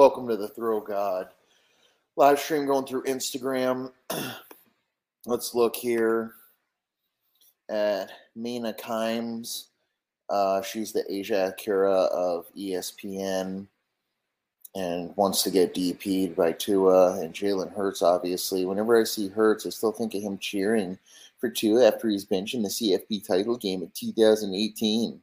Welcome to the Throw God live stream going through Instagram. Let's look here at Mina Kimes. Uh, she's the Asa Akira of ESPN and wants to get DP'd by Tua and Jalen Hurts, obviously. Whenever I see Hurts, I still think of him cheering for Tua after he's benching the CFP title game in 2018.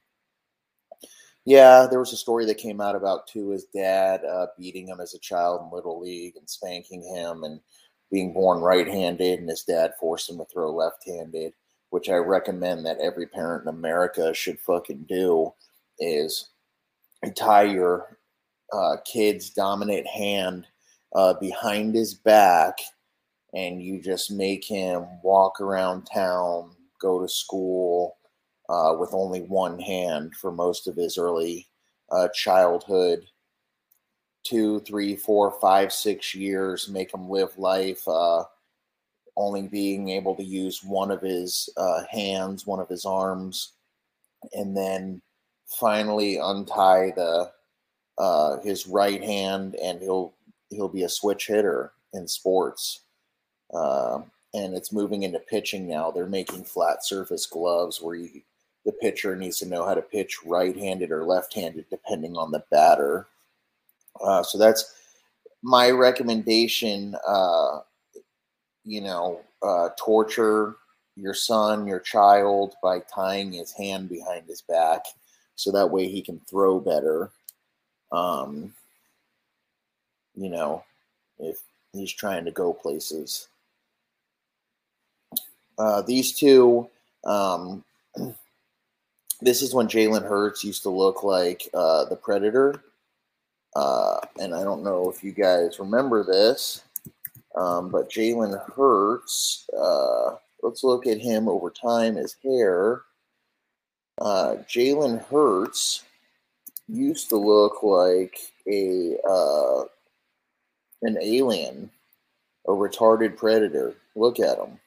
Yeah, there was a story that came out about Tua his dad uh, beating him as a child in Little League and spanking him and being born right handed, and his dad forced him to throw left handed, which I recommend that every parent in America should fucking do is tie your uh, kid's dominant hand uh, behind his back and you just make him walk around town, go to school, uh, with only one hand for most of his early uh, childhood. Two, three, four, five, six years, make him live life, uh, only being able to use one of his uh, hands, one of his arms, and then finally untie the uh, his right hand, and he'll he'll be a switch hitter in sports. Uh, and it's moving into pitching now. They're making flat surface gloves where you the pitcher needs to know how to pitch right-handed or left-handed depending on the batter. Uh, so that's my recommendation. Uh, you know, uh, torture your son, your child by tying his hand behind his back, so that way he can throw better. Um, you know, if he's trying to go places. Uh, these two, um, this is when Jalen Hurts used to look like uh, the Predator. Uh, and I don't know if you guys remember this, um, but Jalen Hurts, uh, let's look at him over time, his hair. Uh, Jalen Hurts used to look like a uh, an alien, a retarded predator. Look at him.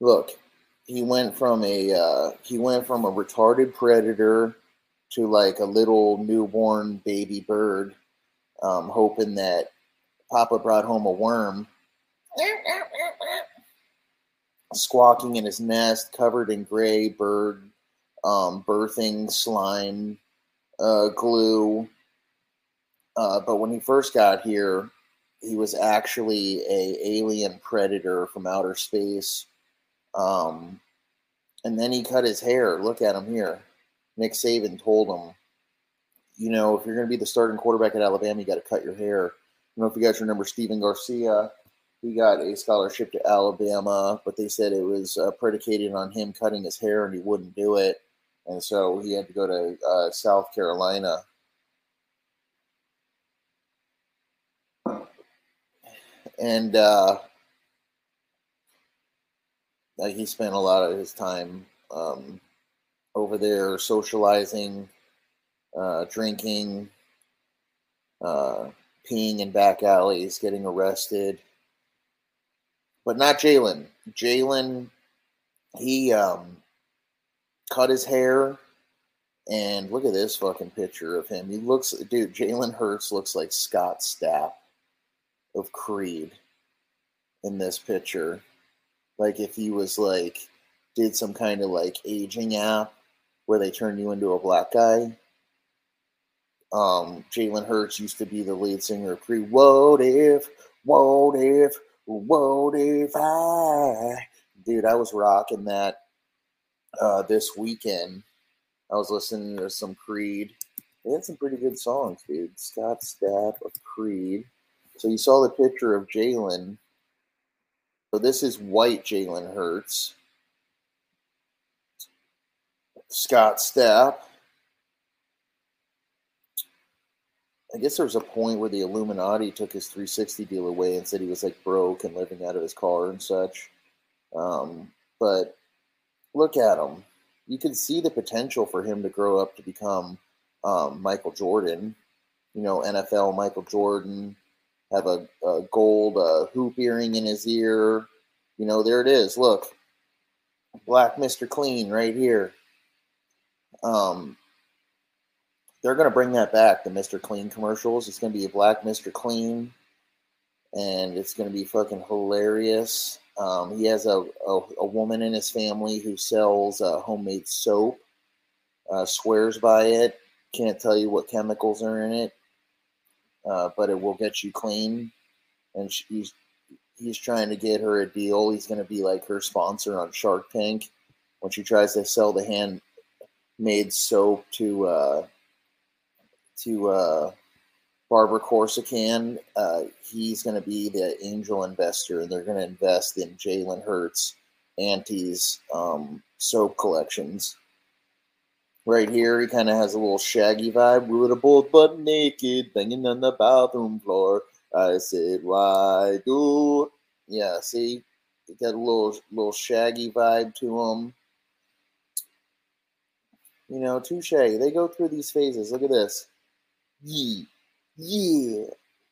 Look, he went from a uh, he went from a retarded predator to like a little newborn baby bird, um, hoping that Papa brought home a worm, squawking in his nest, covered in gray bird um, birthing slime uh, glue. Uh, but when he first got here, he was actually a alien predator from outer space um, and then he cut his hair. Look at him here. Nick Saban told him, you know, if you're going to be the starting quarterback at Alabama, you got to cut your hair. I don't know if you guys remember Stephen Garcia. He got a scholarship to Alabama, but they said it was uh, predicated on him cutting his hair and he wouldn't do it. And so he had to go to uh, South Carolina. And uh, uh, he spent a lot of his time um, over there socializing, uh, drinking, uh, peeing in back alleys, getting arrested. But not Jalen. Jalen, he um, cut his hair, and look at this fucking picture of him. He looks, dude. Jalen Hurts looks like Scott Stapp of Creed in this picture. Like if he was like did some kind of like aging app where they turn you into a black guy. Um, Jalen Hurts used to be the lead singer of Creed. What if, what if, what if I? Dude, I was rocking that uh, this weekend. I was listening to some Creed. They had some pretty good songs, dude. Scott Stapp of Creed. So you saw the picture of Jalen so this is white Jalen Hurts. Scott Stapp. I guess there was a point where the Illuminati took his 360 deal away and said he was like broke and living out of his car and such. Um, but look at him. You can see the potential for him to grow up to become um, Michael Jordan, you know, NFL Michael Jordan, have a, a gold uh, hoop earring in his ear. You know, there it is. Look, Black Mister Clean right here. Um, they're gonna bring that back. The Mister Clean commercials. It's gonna be a black Mister Clean, and it's gonna be fucking hilarious. Um, he has a, a, a woman in his family who sells uh, homemade soap. Uh, swears by it. Can't tell you what chemicals are in it, uh, but it will get you clean. And she's he's trying to get her a deal. He's going to be like her sponsor on Shark Tank when she tries to sell the handmade soap to uh, to uh, Barbara Corcoran. Uh, he's going to be the angel investor, and they're going to invest in Jalen Hurts Auntie's um, soap collections. Right here, he kind of has a little shaggy vibe. We would have both butt naked, banging on the bathroom floor. I said, "Why do?" Yeah, see, he got a little little shaggy vibe to him. You know, touche. They go through these phases. Look at this. Yeah, yeah,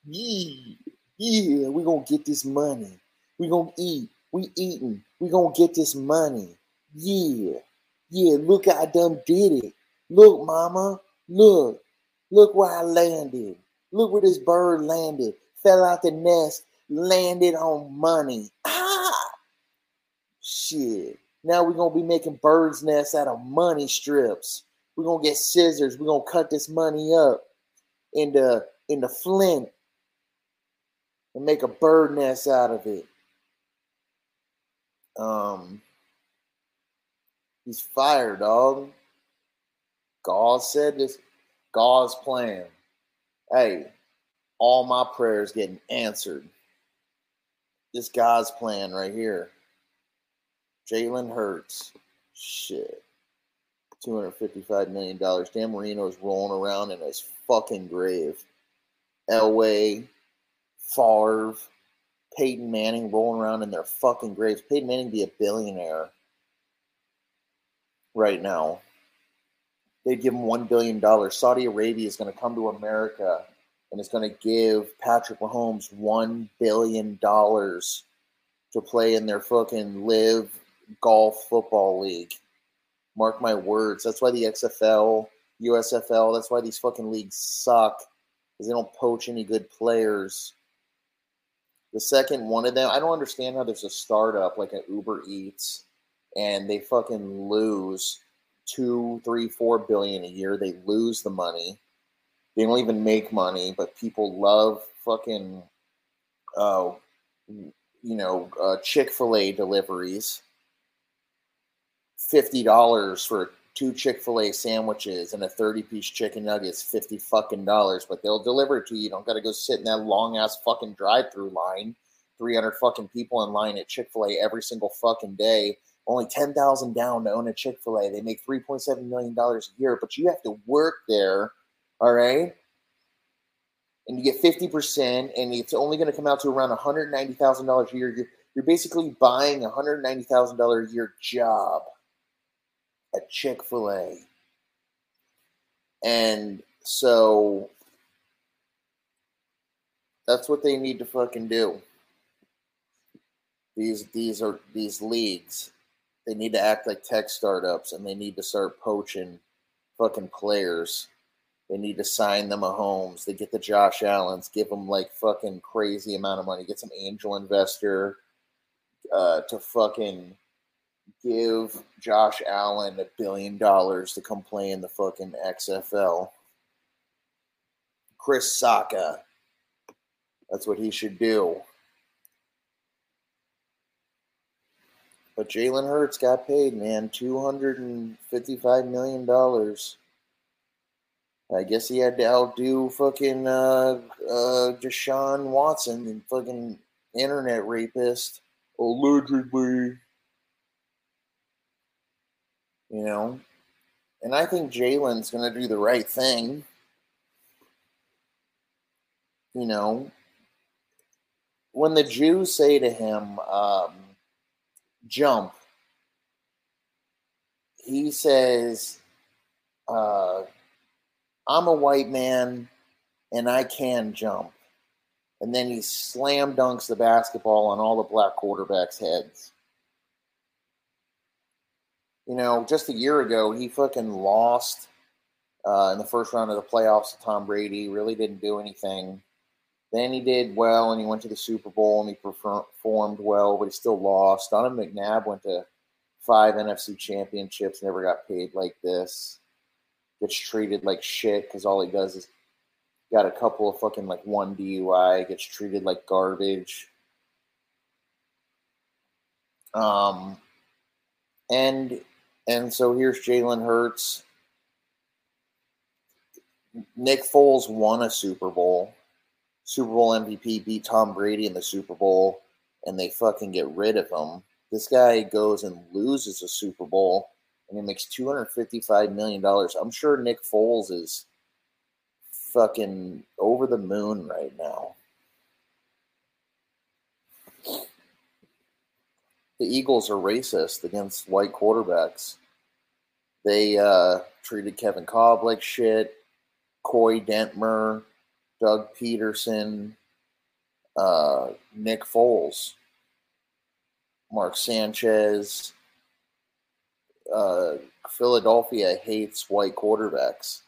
yeah, yeah. We gonna get this money. We gonna eat. We eating. We gonna get this money. Yeah, yeah. Look, I done did it. Look, mama. Look. Look where I landed. Look where this bird landed fell out the nest, landed on money. Ah! Shit. Now we're gonna be making birds' nests out of money strips. We're gonna get scissors. We're gonna cut this money up into into flint and make a bird nest out of it. Um, he's fired, dog. God said this. God's plan. Hey, all my prayers getting answered. This God's plan right here. Jalen Hurts. Shit. $255 million. Dan Marino is rolling around in his fucking grave. Elway, Favre, Peyton Manning rolling around in their fucking graves. Peyton Manning be a billionaire right now. They'd give him $1 billion. Saudi Arabia is going to come to America and is going to give Patrick Mahomes one billion dollars to play in their fucking LIV golf football league. Mark my words. That's why the XFL, USFL, that's why these fucking leagues suck because they don't poach any good players. The second one of them, I don't understand how there's a startup like an Uber Eats and they fucking lose two, three, four billion a year. They lose the money they don't even make money, but people love fucking, uh, you know, uh, Chick Fil A deliveries. Fifty dollars for two Chick Fil A sandwiches and a thirty-piece chicken nuggets. Fifty fucking dollars, but they'll deliver it to you. You don't got to go sit in that long ass fucking drive-through line. Three hundred fucking people in line at Chick Fil A every single fucking day. Only ten thousand down to own a Chick Fil A. They make three point seven million dollars a year, but you have to work there all right. And you get 50%, and it's only going to come out to around $190,000 a year. You're, you're basically buying a $190,000 a year job at Chick fil A. And so that's what they need to fucking do. These these are these leagues. They need to act like tech startups and they need to start poaching fucking players they need to sign them a homes. They get the Josh Allens, give them like fucking crazy amount of money. Get some angel investor uh, to fucking give Josh Allen a billion dollars to come play in the fucking XFL. Chris Sacca. That's what he should do. But Jalen Hurts got paid, man, $255 million. I guess he had to outdo fucking uh, uh, Deshaun Watson and fucking internet rapist, allegedly. You know, and I think Jalen's to do the right thing. You know, when the Jews say to him, um, jump, he says, uh, I'm a white man and I can jump. And then he slam dunks the basketball on all the black quarterbacks' heads. You know, just a year ago, he fucking lost uh, in the first round of the playoffs. Tom Brady really didn't do anything. Then he did well, and he went to the Super Bowl, and he performed well, but he still lost. Donovan McNabb went to five NFC championships, never got paid like this. Gets treated like shit because all he does is got a couple of fucking like one DUI, gets treated like garbage. Um, and and so here's Jalen Hurts. Nick Foles won a Super Bowl. Super Bowl MVP beat Tom Brady in the Super Bowl, and they fucking get rid of him. This guy goes and loses a Super Bowl, and he makes two hundred fifty-five million dollars. I'm sure Nick Foles is fucking over the moon right now. The Eagles are racist against white quarterbacks. They uh, treated Kevin Kolb like shit. Koy Detmer, Doug Pederson, uh, Nick Foles, Mark Sanchez. Uh, Philadelphia hates white quarterbacks.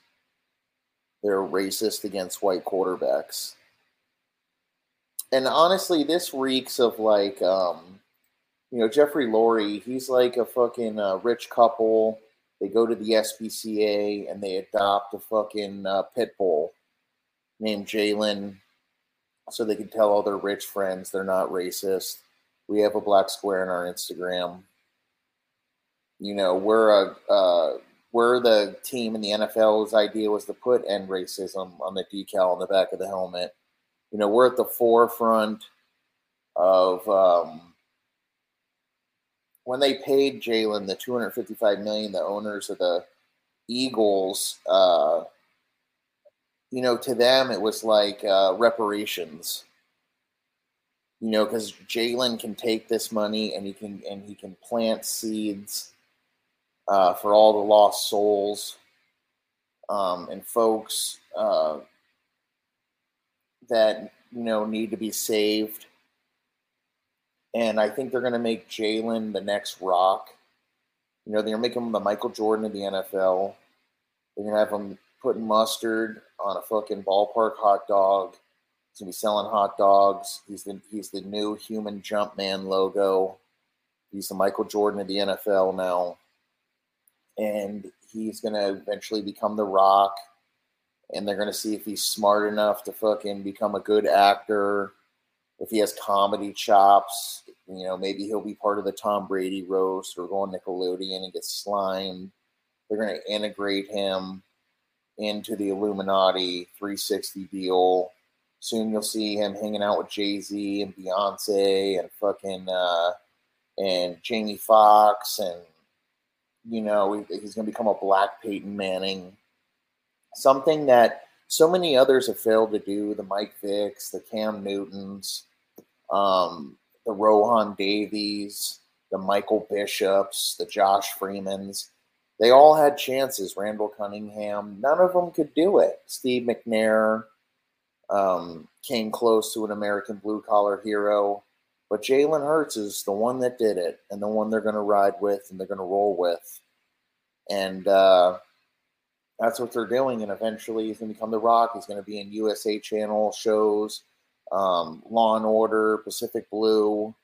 They're racist against white quarterbacks. And honestly, this reeks of like, um, you know, Jeffrey Lurie. He's like a fucking uh, rich couple. They go to the SPCA and they adopt a fucking uh, pit bull named Jalen so they can tell all their rich friends they're not racist. We have a black square in our Instagram. You know, we're a uh, we're the team in the NFL's idea was to put end racism on the decal on the back of the helmet. You know, we're at the forefront of um, when they paid Jalen the 255 million, the owners of the Eagles, uh, you know, to them it was like uh, reparations. You know, because Jalen can take this money and he can and he can plant seeds uh, for all the lost souls um, and folks uh, that you know need to be saved. And I think they're going to make Jalen the next Rock. You know, they're making him the Michael Jordan of the NFL. They're going to have him putting mustard on a fucking ballpark hot dog. He's to be selling hot dogs. He's the he's the new human Jumpman logo. He's the Michael Jordan of the NFL now and he's to eventually become The Rock. And they're to see if he's smart enough to fucking become a good actor. If he has comedy chops, you know, maybe he'll be part of the Tom Brady roast or go on Nickelodeon and get slimed. They're to integrate him into the Illuminati 360 deal. Soon you'll see him hanging out with Jay Z and Beyonce and fucking uh, and Jamie Foxx and you know, he's going to become a black Peyton Manning. Something that so many others have failed to do the Mike Vicks, the Cam Newtons, um, the Rohan Daveys, the Michael Bishops, the Josh Freemans. They all had chances. Randall Cunningham, none of them could do it. Steve McNair um, came close to an American blue collar hero. But Jalen Hurts is the one that did it and the one they're going to ride with and they're going to roll with. And uh, that's what they're doing. And eventually he's going to become The Rock. He's going to be in USA Channel shows, um, Law and Order, Pacific Blue.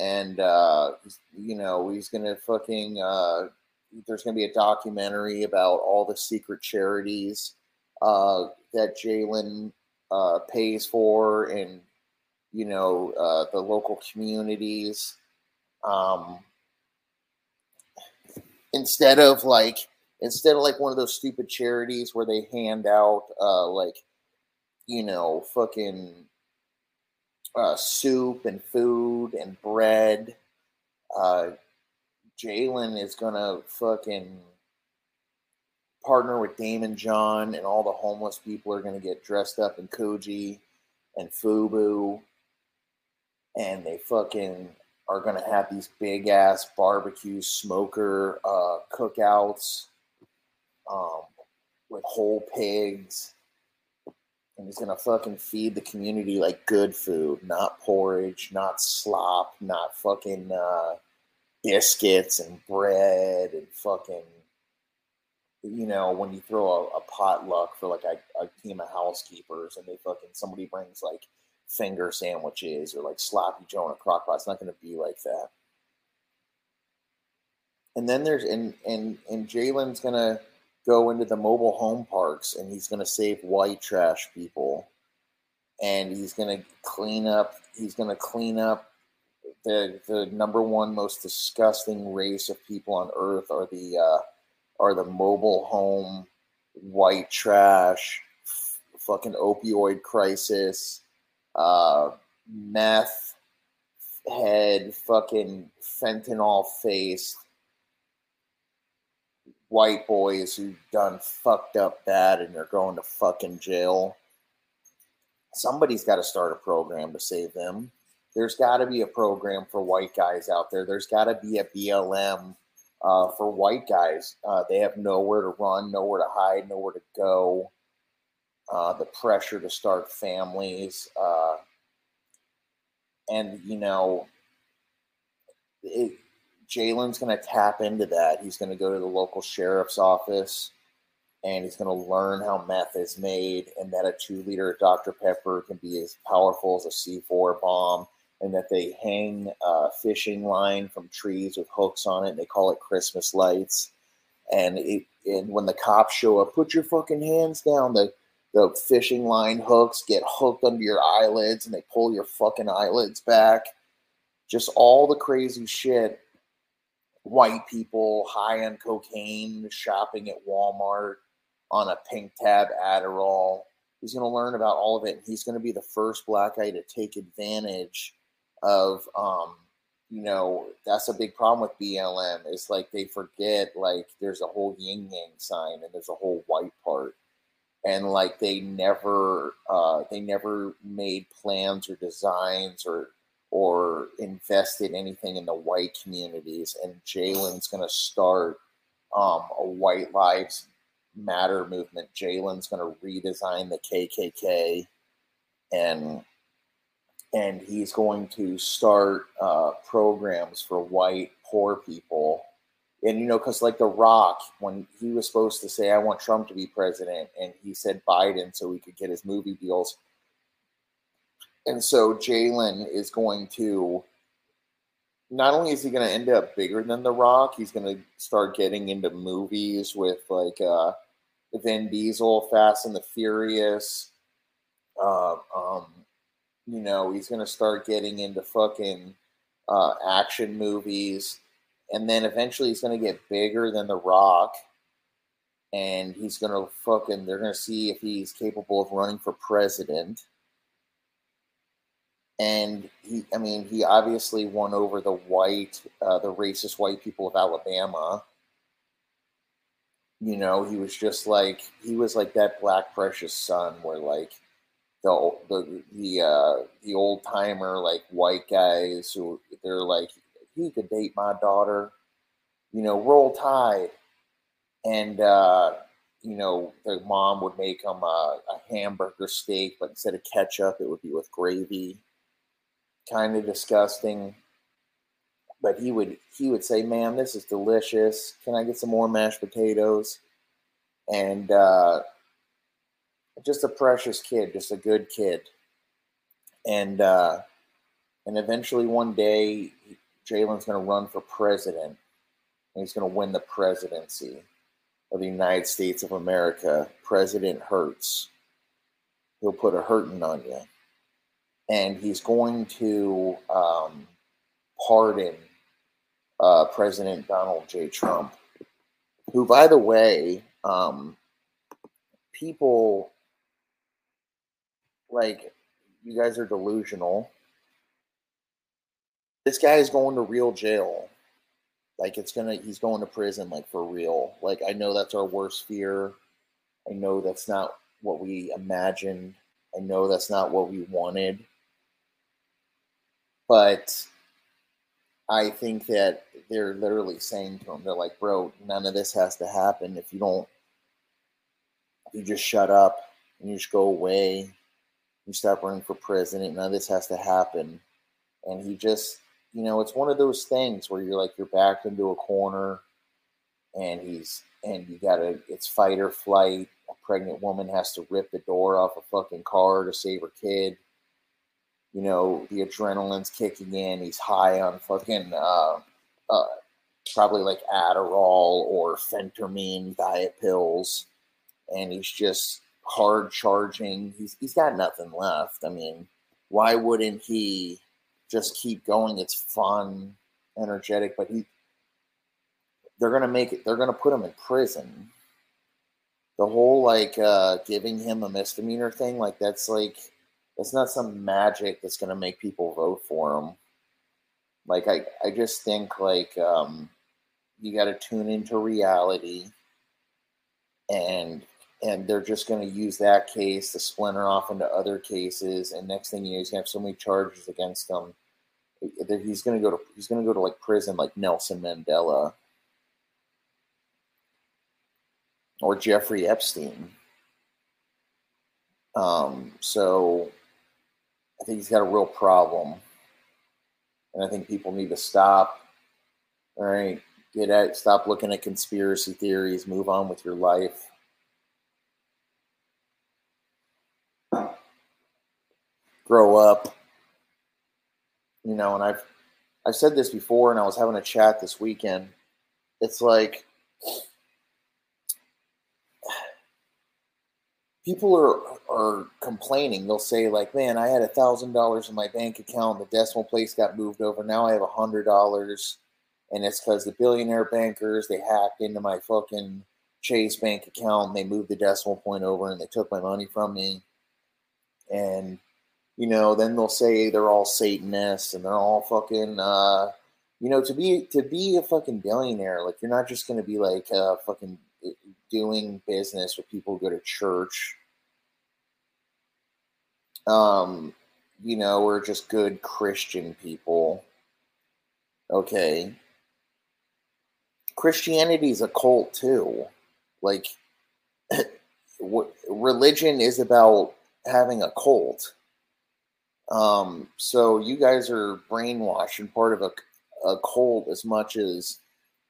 And, uh, you know, he's going to fucking, uh, there's going to be a documentary about all the secret charities uh, that Jalen uh, pays for and you know, uh, the local communities. Um, instead of like, instead of like one of those stupid charities where they hand out, uh, like, you know, fucking uh, soup and food and bread. Jalen is gonna fucking partner with Daymond John, and all the homeless people are gonna get dressed up in Coogi and Fubu. And they fucking are gonna have these big ass barbecue smoker uh, cookouts um, with whole pigs, and he's gonna fucking feed the community like good food, not porridge, not slop, not fucking uh, biscuits and bread and fucking you know, when you throw a, a potluck for like a, a team of housekeepers and they fucking somebody brings like finger sandwiches or like sloppy Joe in a crock pot. It's not going to be like that. And then there's and and and Jalen's gonna go into the mobile home parks and he's gonna save white trash people, and he's gonna clean up. He's gonna clean up the the number one most disgusting race of people on earth are the uh, are the mobile home white trash, f- fucking opioid crisis, uh, meth head, fucking fentanyl faced white boys who've done fucked up bad and they're going to fucking jail. Somebody's got to start a program to save them. There's got to be a program for white guys out there. There's got to be a BLM uh, for white guys. Uh, they have nowhere to run, nowhere to hide, nowhere to go. Uh, the pressure to start families. Uh, and, you know, Jalen's going to tap into that. He's going to go to the local sheriff's office and he's going to learn how meth is made and that a two liter Dr. Pepper can be as powerful as a C4 bomb and that they hang fishing line from trees with hooks on it. And they call it Christmas lights. And it, and when the cops show up, put your fucking hands down. The the fishing line hooks get hooked under your eyelids and they pull your fucking eyelids back. Just all the crazy shit. White people high on cocaine, shopping at Walmart on a pink tab Adderall. He's going to learn about all of it. He's going to be the first black guy to take advantage of um, you know that's a big problem with BLM is like they forget like there's a whole yin yang sign and there's a whole white part. And like they never uh, they never made plans or designs or or invested anything in the white communities. And Jalen's gonna start um, a white lives matter movement. Jalen's gonna redesign the KKK and and he's going to start uh, programs for white poor people. And you know, because like The Rock, when he was supposed to say, "I want Trump to be president," and he said Biden so he could get his movie deals. And so Jalen is going to. Not only is he going to end up bigger than The Rock, he's going to start getting into movies with like uh, Vin Diesel, Fast and the Furious, uh, um, you know, he's going to start getting into fucking uh, action movies. And then eventually he's going to get bigger than The Rock. And he's going to fucking, they're going to see if he's capable of running for president. And he, I mean, he obviously won over the white, uh, the racist white people of Alabama. You know, he was just like, he was like that black precious son where like, the the the uh, the old timer like white guys who they're like he could date my daughter, you know, roll tide, and uh, you know the mom would make him a, a hamburger steak, but instead of ketchup, it would be with gravy. Kind of disgusting, but he would he would say, "Man, this is delicious. Can I get some more mashed potatoes?" And uh, just a precious kid, just a good kid. And uh, and eventually one day, Jalen's going to run for president, and he's going to win the presidency of the United States of America. President hurts. He'll put a hurting on you, and he's going to um, pardon uh, President Donald J. Trump, who, by the way, um, people like you guys are delusional. This guy is going to real jail. Like it's gonna he's going to prison like for real. Like I know that's our worst fear. I know that's not what we imagined. I know that's not what we wanted. But I think that they're literally saying to him, they're like, bro, none of this has to happen if you don't, you just shut up and you just go away you stop running for president. None of this has to happen. And he just, you know, it's one of those things where you're like you're backed into a corner, and he's and you gotta it's fight or flight. A pregnant woman has to rip the door off a fucking car to save her kid. You know, the adrenaline's kicking in. He's high on fucking uh, uh, probably like Adderall or phentermine diet pills, and he's just hard charging. He's he's got nothing left. I mean, why wouldn't he just keep going? It's fun, energetic, but he they're gonna make it. They're gonna put him in prison. The whole like uh, giving him a misdemeanor thing, like that's like that's not some magic that's gonna make people vote for him. Like I, I just think like um, you got to tune into reality, and and they're just going to use that case to splinter off into other cases, and next thing you know, he's gonna have so many charges against him. that He's gonna go to he's gonna go to like prison like Nelson Mandela or Jeffrey Epstein. Um, so I think he's got a real problem. And I think people need to stop. All right, get out. stop looking at conspiracy theories, move on with your life. Grow up. You know, and I've I've said this before and I was having a chat this weekend. It's like people are are complaining. They'll say like, "Man, I had a thousand dollars in my bank account. The decimal place got moved over. Now I have a hundred dollars, and it's because the billionaire bankers they hacked into my fucking Chase bank account. And they moved the decimal point over, and they took my money from me. And you know, then they'll say they're all Satanists and they're all fucking." Uh, you know, to be to be a fucking billionaire, like you're not just gonna be like uh, fucking doing business with people who go to church. Um, you know, we're just good Christian people. Okay. Christianity is a cult too. Like, religion is about having a cult. Um, so you guys are brainwashed and part of a, a cult as much as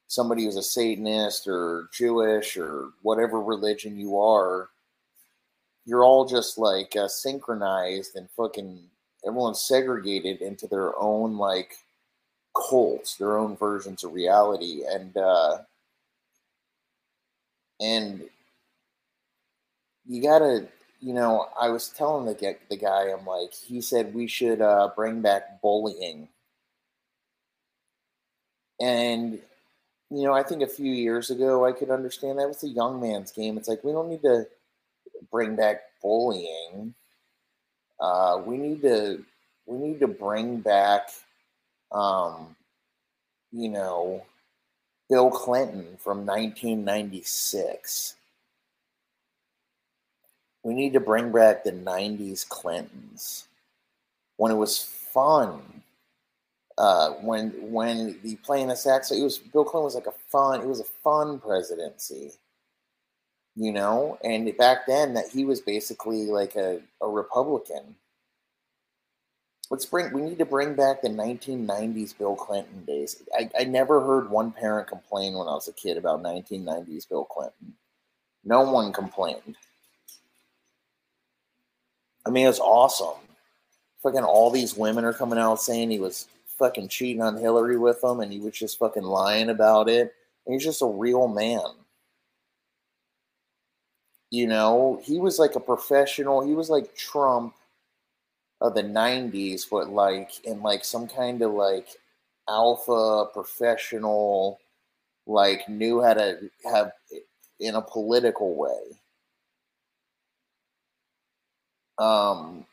somebody who's a Satanist or Jewish or whatever religion you are, you're all just like uh, synchronized and fucking everyone's segregated into their own like cults, their own versions of reality, and uh, and you gotta, you know, I was telling the the guy, I'm like, he said we should uh, bring back bullying, and you know, I think a few years ago I could understand that was a young man's game. It's like we don't need to bring back bullying. Uh, we need to we need to bring back, um, you know, Bill Clinton from 1996. We need to bring back the 90s Clintons when it was fun uh, when when the playing the sax, it was Bill Clinton was like a fun. It was a fun presidency, you know. And back then, that he was basically like a, a Republican. Let's bring. We need to bring back the 1990s Bill Clinton days. I, I never heard one parent complain when I was a kid about 1990s Bill Clinton. No one complained. I mean, it was awesome. Fucking all these women are coming out saying he was fucking cheating on Hillary with him and he was just fucking lying about it. And he's just a real man. You know, he was like a professional. He was like Trump of the 90s, but like in like some kind of like alpha professional, like knew how to have in a political way. Um,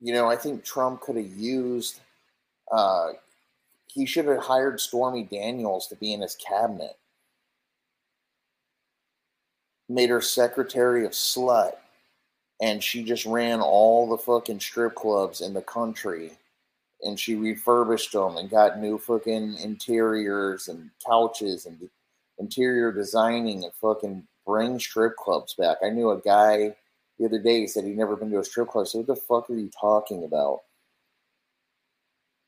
you know, I think Trump could have used. Uh, he should have hired Stormy Daniels to be in his cabinet. Made her secretary of slut, and she just ran all the fucking strip clubs in the country, and she refurbished them and got new fucking interiors and couches and interior designing and fucking bring strip clubs back. I knew a guy the other day. He said he'd never been to a strip club. So what the fuck are you talking about?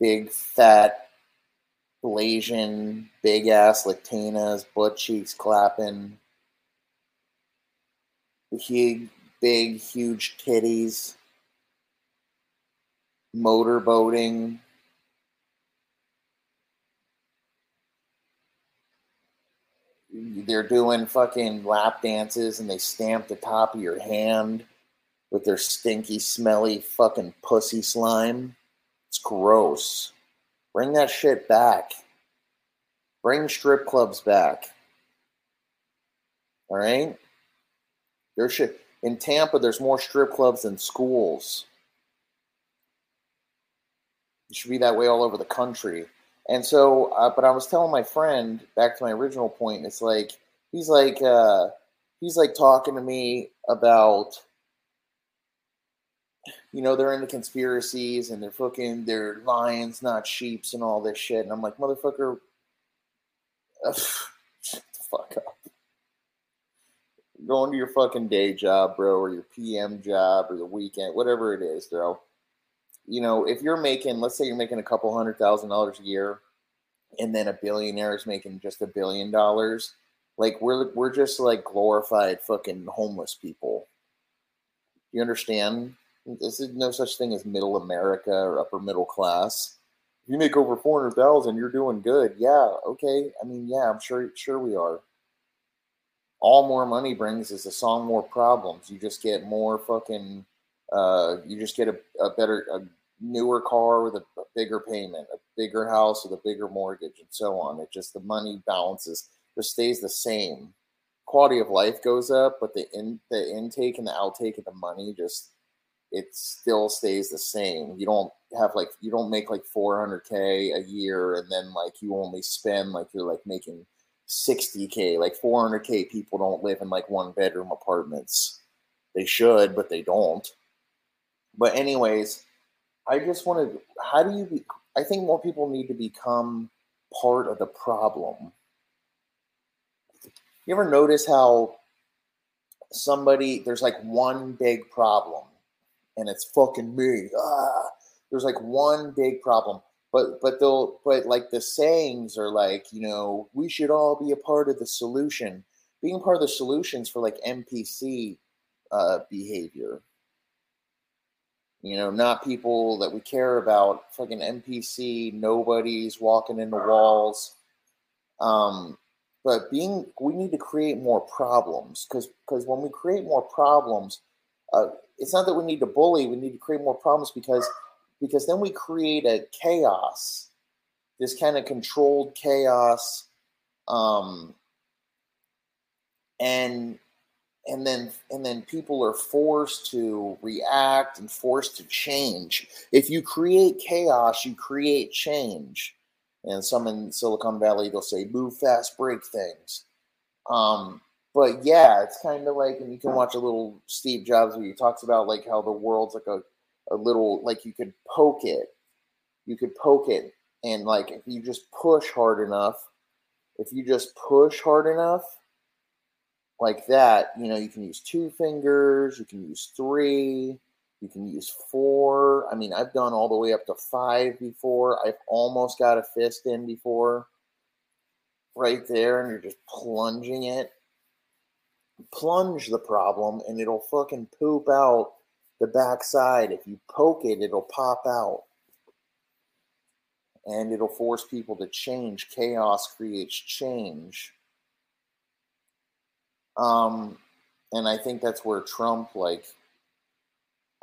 Big fat Blasian, big ass Latinas, butt cheeks clapping, big, big, huge titties, motorboating. They're doing fucking lap dances and they stamp the top of your hand with their stinky, smelly fucking pussy slime. It's gross. Bring that shit back. Bring strip clubs back. All right? There should in Tampa there's more strip clubs than schools. It should be that way all over the country. And so, uh, but I was telling my friend back to my original point. It's like he's like uh, he's like talking to me about you know they're into conspiracies and they're fucking they're lions, not sheeps, and all this shit. And I'm like, motherfucker, shut the fuck up. Going to your fucking day job, bro, or your PM job, or the weekend, whatever it is, bro you know, if you're making, let's say you're making a couple hundred thousand dollars a year, and then a billionaire is making just a billion dollars, like we're we're just like glorified fucking homeless people. You understand? This is no such thing as middle America or upper middle class. If you make over four hundred thousand, you're doing good. Yeah, okay. I mean, yeah, I'm sure sure we are. All more money brings is a song more problems. You just get more fucking uh, you just get a, a better, a newer car with a, a, bigger payment, a bigger house with a bigger mortgage, and so on. It just the money balances just stays the same. Quality of life goes up, but the in the intake and the outtake of the money just it still stays the same. You don't have like you don't make like 400k a year and then like you only spend like you're like making 60k. Like 400k people don't live in like one bedroom apartments. They should, but they don't. But anyways, I just wanted. How do you? Be, I think more people need to become part of the problem. You ever notice how somebody there's like one big problem, and it's fucking me. Ah, there's like one big problem, but but they'll but like the sayings are like you know we should all be a part of the solution. Being part of the solutions for like NPC uh, behavior you know, not people that we care about, fucking NPC, nobodies walking into walls. Um, but being, we need to create more problems because because when we create more problems, uh, it's not that we need to bully. We need to create more problems because because then we create a chaos, this kind of controlled chaos, um, and and then and then people are forced to react and forced to change. If you create chaos you create change. And some in silicon valley they'll say move fast break things. Um, but yeah it's kind of like and you can watch a little steve jobs where he talks about like how the world's like a, a little like you could poke it. You could poke it. And like if you just push hard enough if you just push hard enough like that, you know, you can use two fingers, you can use three, you can use four. I mean, I've done all the way up to five before. I've almost got a fist in before. Right there, and you're just plunging it. Plunge the problem, and it'll fucking poop out the backside. If you poke it, it'll pop out. And it'll force people to change. Chaos creates change. Um, and I think that's where Trump, like,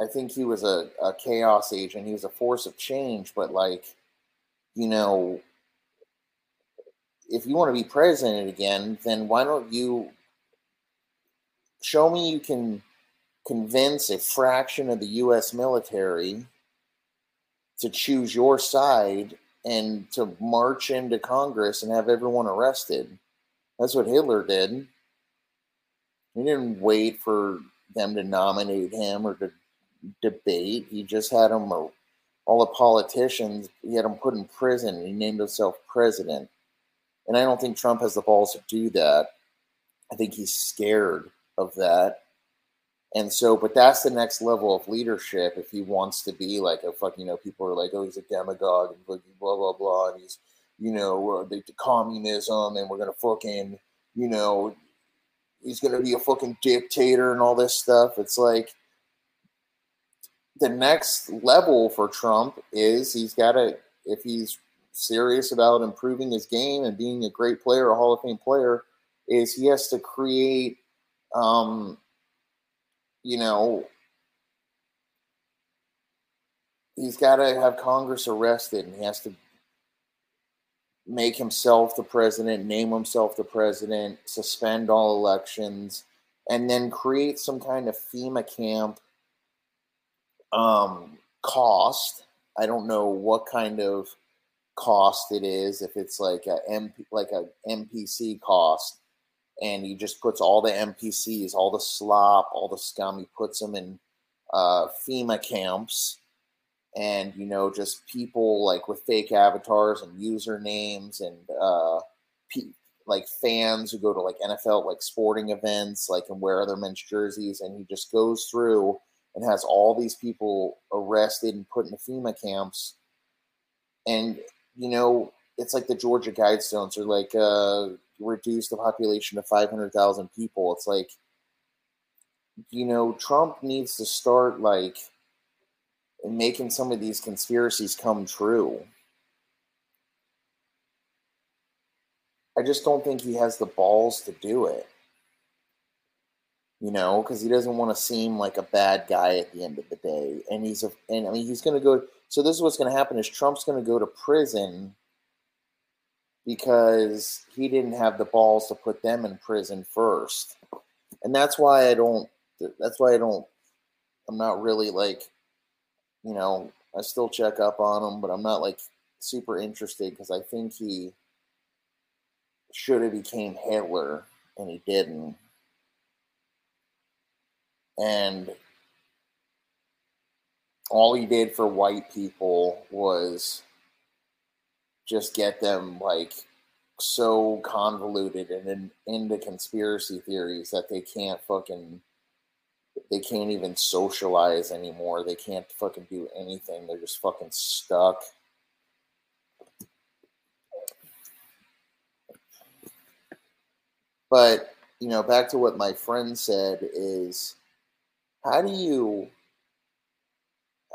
I think he was a, a chaos agent. He was a force of change, but like, you know, if you want to be president again, then why don't you show me you can convince a fraction of the U.S. military to choose your side and to march into Congress and have everyone arrested? That's what Hitler did. He didn't wait for them to nominate him or to debate. He just had uh, all the politicians, he had them put in prison. He named himself president. And I don't think Trump has the balls to do that. I think he's scared of that. And so, but that's the next level of leadership. If he wants to be like a fuck, you know, people are like, oh, he's a demagogue and blah, blah, blah, blah. And he's you know, uh, the, the communism and we're going to fucking, you know, he's going to be a fucking dictator and all this stuff. It's like the next level for Trump is he's got to, if he's serious about improving his game and being a great player, a Hall of Fame player, is he has to create, um, you know, he's got to have Congress arrested and he has to make himself the president, name himself the president, suspend all elections, and then create some kind of FEMA camp um, cost. I don't know what kind of cost it is. If it's like a MP, like a NPC cost, and he just puts all the NPCs, all the slop, all the scum, he puts them in uh, FEMA camps and you know just people like with fake avatars and usernames and uh pe- like fans who go to like NFL like sporting events like and wear other men's jerseys and he just goes through and has all these people arrested and put in FEMA camps. And you know it's like the Georgia Guidestones or like uh reduce the population to 500,000 people. It's like you know Trump needs to start like and making some of these conspiracies come true. I just don't think he has the balls to do it. You know, because he doesn't want to seem like a bad guy at the end of the day. And he's a, and I mean, he's going to go. So this is what's going to happen: is Trump's going to go to prison because he didn't have the balls to put them in prison first, and that's why I don't. That's why I don't. I'm not really like you know, I still check up on him, but I'm not like super interested because I think he should have became Hitler and he didn't. And all he did for white people was just get them like so convoluted and in, into conspiracy theories that they can't fucking they can't even socialize anymore. They can't fucking do anything. They're just fucking stuck. But, you know, back to what my friend said is how do you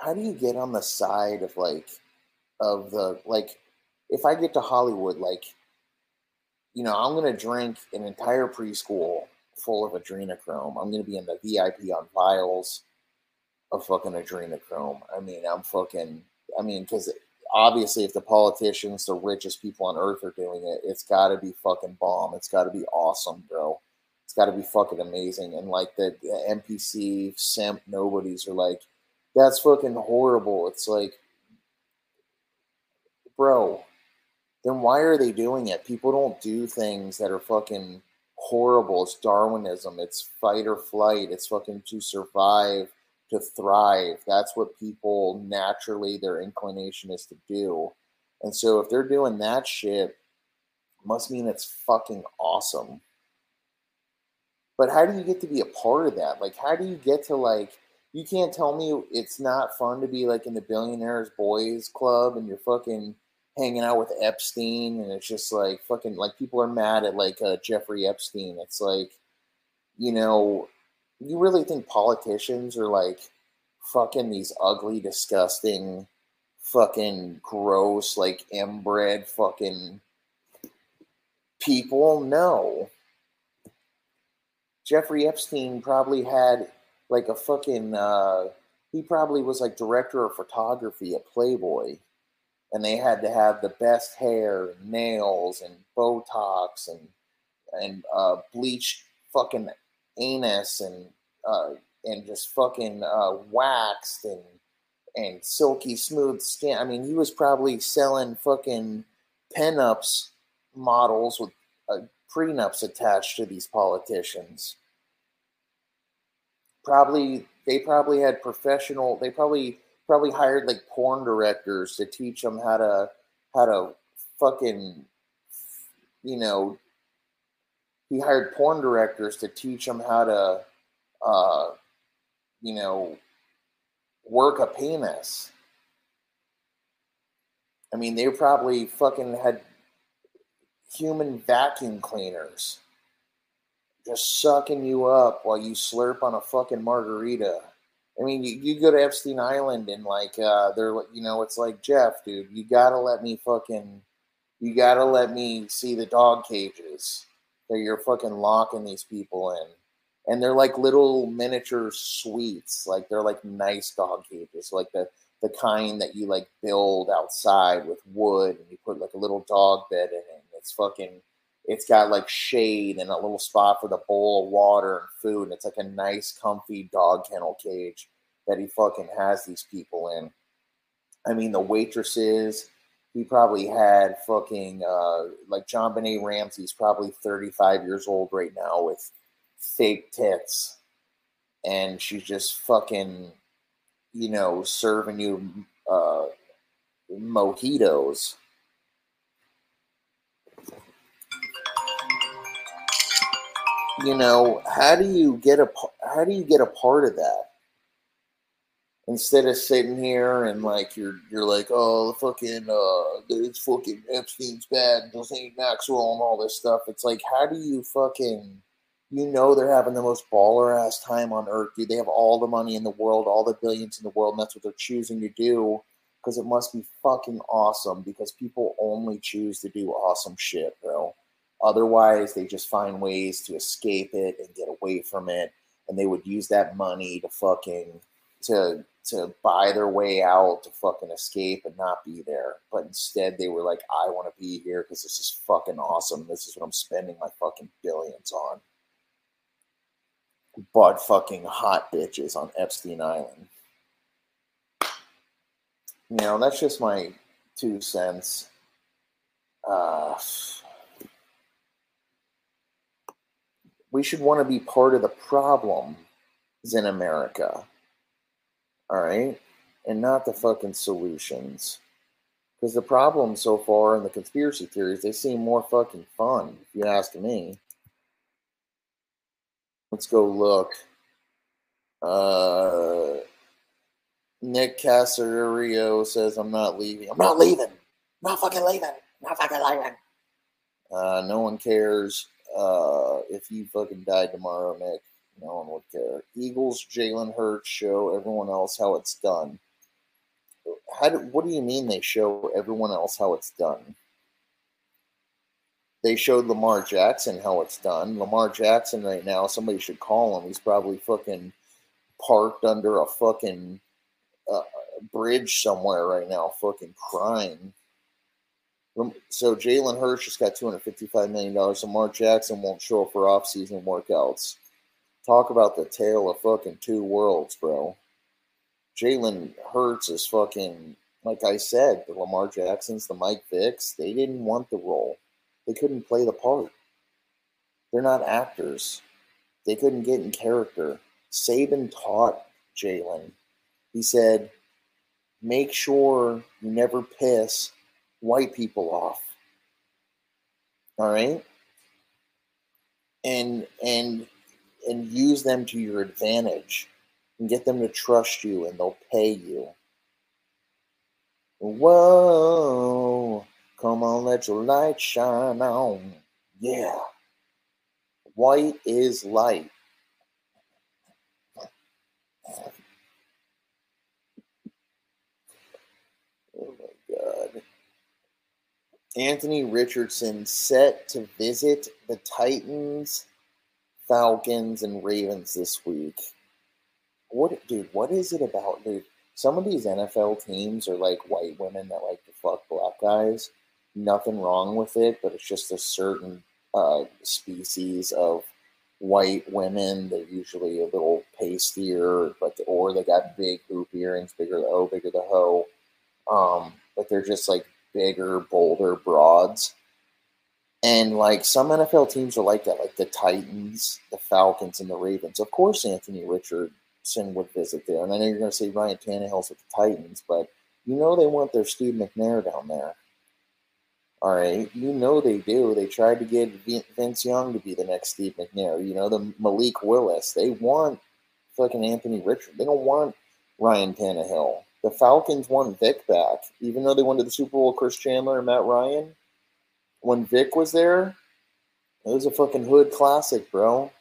how do you get on the side of like of the like if I get to Hollywood like you know, I'm going to drink an entire preschool full of adrenochrome. I'm going to be in the VIP on vials of fucking adrenochrome. I mean, I'm fucking, I mean, because obviously, if the politicians, the richest people on earth are doing it, it's got to be fucking bomb. It's got to be awesome, bro. It's got to be fucking amazing. And like the, the NPC simp nobodies are like, that's fucking horrible. It's like, bro, then why are they doing it? People don't do things that are fucking horrible. It's Darwinism. It's fight or flight. It's fucking to survive, to thrive. That's what people naturally, their inclination is to do. And so if they're doing that shit, must mean it's fucking awesome. But how do you get to be a part of that? Like, how do you get to, like, you can't tell me it's not fun to be like in the Billionaires Boys Club and you're fucking hanging out with Epstein, and it's just like fucking like people are mad at like uh, Jeffrey Epstein. It's like, you know, you really think politicians are like fucking these ugly, disgusting, fucking gross, like inbred fucking people? No. Jeffrey Epstein probably had like a fucking uh he probably was like director of photography at Playboy and they had to have the best hair, and nails, and Botox, and and uh, bleached fucking anus, and uh, and just fucking uh, waxed, and and silky smooth skin. I mean, he was probably selling fucking pinups models with uh, prenups attached to these politicians. Probably they probably had professional. They probably probably hired like porn directors to teach them how to how to fucking you know he hired porn directors to teach them how to uh you know work a penis i mean they probably fucking had human vacuum cleaners just sucking you up while you slurp on a fucking margarita. I mean, you, you go to Epstein Island and like uh, they're you know it's like Jeff, dude. You gotta let me fucking, you gotta let me see the dog cages that you're fucking locking these people in, and they're like little miniature suites. Like they're like nice dog cages, like the the kind that you like build outside with wood and you put like a little dog bed in it. It's fucking it's got like shade and a little spot for the bowl of water and food. And it's like a nice, comfy dog kennel cage that he fucking has these people in. I mean, the waitresses, he probably had fucking, uh, like JonBenét Ramsey's probably 35 years old right now with fake tits. And she's just fucking, you know, serving you uh, mojitos you know, how do you get a how do you get a part of that? Instead of sitting here and like you're you're like, oh, the fucking uh, it's fucking Epstein's bad, Ghislaine Maxwell and all this stuff. It's like, how do you fucking, you know, they're having the most baller ass time on earth, dude. They have all the money in the world, all the billions in the world, and that's what they're choosing to do because it must be fucking awesome because people only choose to do awesome shit, bro. Otherwise, they just find ways to escape it and get away from it, and they would use that money to fucking to to buy their way out to fucking escape and not be there. But instead, they were like, "I want to be here because this is fucking awesome. This is what I'm spending my fucking billions on." But fucking hot bitches on Epstein Island. You know, that's just my two cents. Uh, we should want to be part of the problem in America. All right? And not the fucking solutions. Because the problems so far in the conspiracy theories, they seem more fucking fun, if you ask me. Let's go look. Uh, Nick Casario says, I'm not leaving. I'm not leaving. I'm not fucking leaving. I'm not fucking leaving. Uh, no one cares uh, if you fucking died tomorrow, Nick, no one would care. Eagles, Jalen Hurts show everyone else how it's done. How do, what do you mean they show everyone else how it's done? They showed Lamar Jackson how it's done. Lamar Jackson right now, somebody should call him. He's probably fucking parked under a fucking uh, bridge somewhere right now, fucking crying. So Jalen Hurts just got $255 million. Lamar Jackson won't show up for offseason workouts. Talk about the tale of fucking two worlds, bro. Jalen Hurts is fucking, like I said, the Lamar Jacksons, the Mike Vicks, they didn't want the role. They couldn't play the part. They're not actors. They couldn't get in character. Saban taught Jalen. He said, make sure you never piss white people off. All right? And and and use them to your advantage and get them to trust you and they'll pay you. Whoa, come on, let your light shine on. Yeah. White is light. Anthony Richardson set to visit the Titans, Falcons, and Ravens this week. What, dude? What is it about, dude? Some of these NFL teams are like white women that like to fuck black guys. Nothing wrong with it, but it's just a certain uh, species of white women. They're usually a little pastier, but or they got big hoop earrings, bigger the O, bigger the hoe. Um, but they're just like bigger, bolder broads. And like some NFL teams are like that, like the Titans, the Falcons, and the Ravens. Of course, Anthony Richardson would visit there. And I know you're going to say Ryan Tannehill's with the Titans, but you know they want their Steve McNair down there. All right, you know they do. They tried to get Vince Young to be the next Steve McNair. You know the Malik Willis. They want fucking Anthony Richard. They don't want Ryan Tannehill. The Falcons won Vic back, even though they went to the Super Bowl. Chris Chandler and Matt Ryan. when Vic was there, it was a fucking hood classic, bro.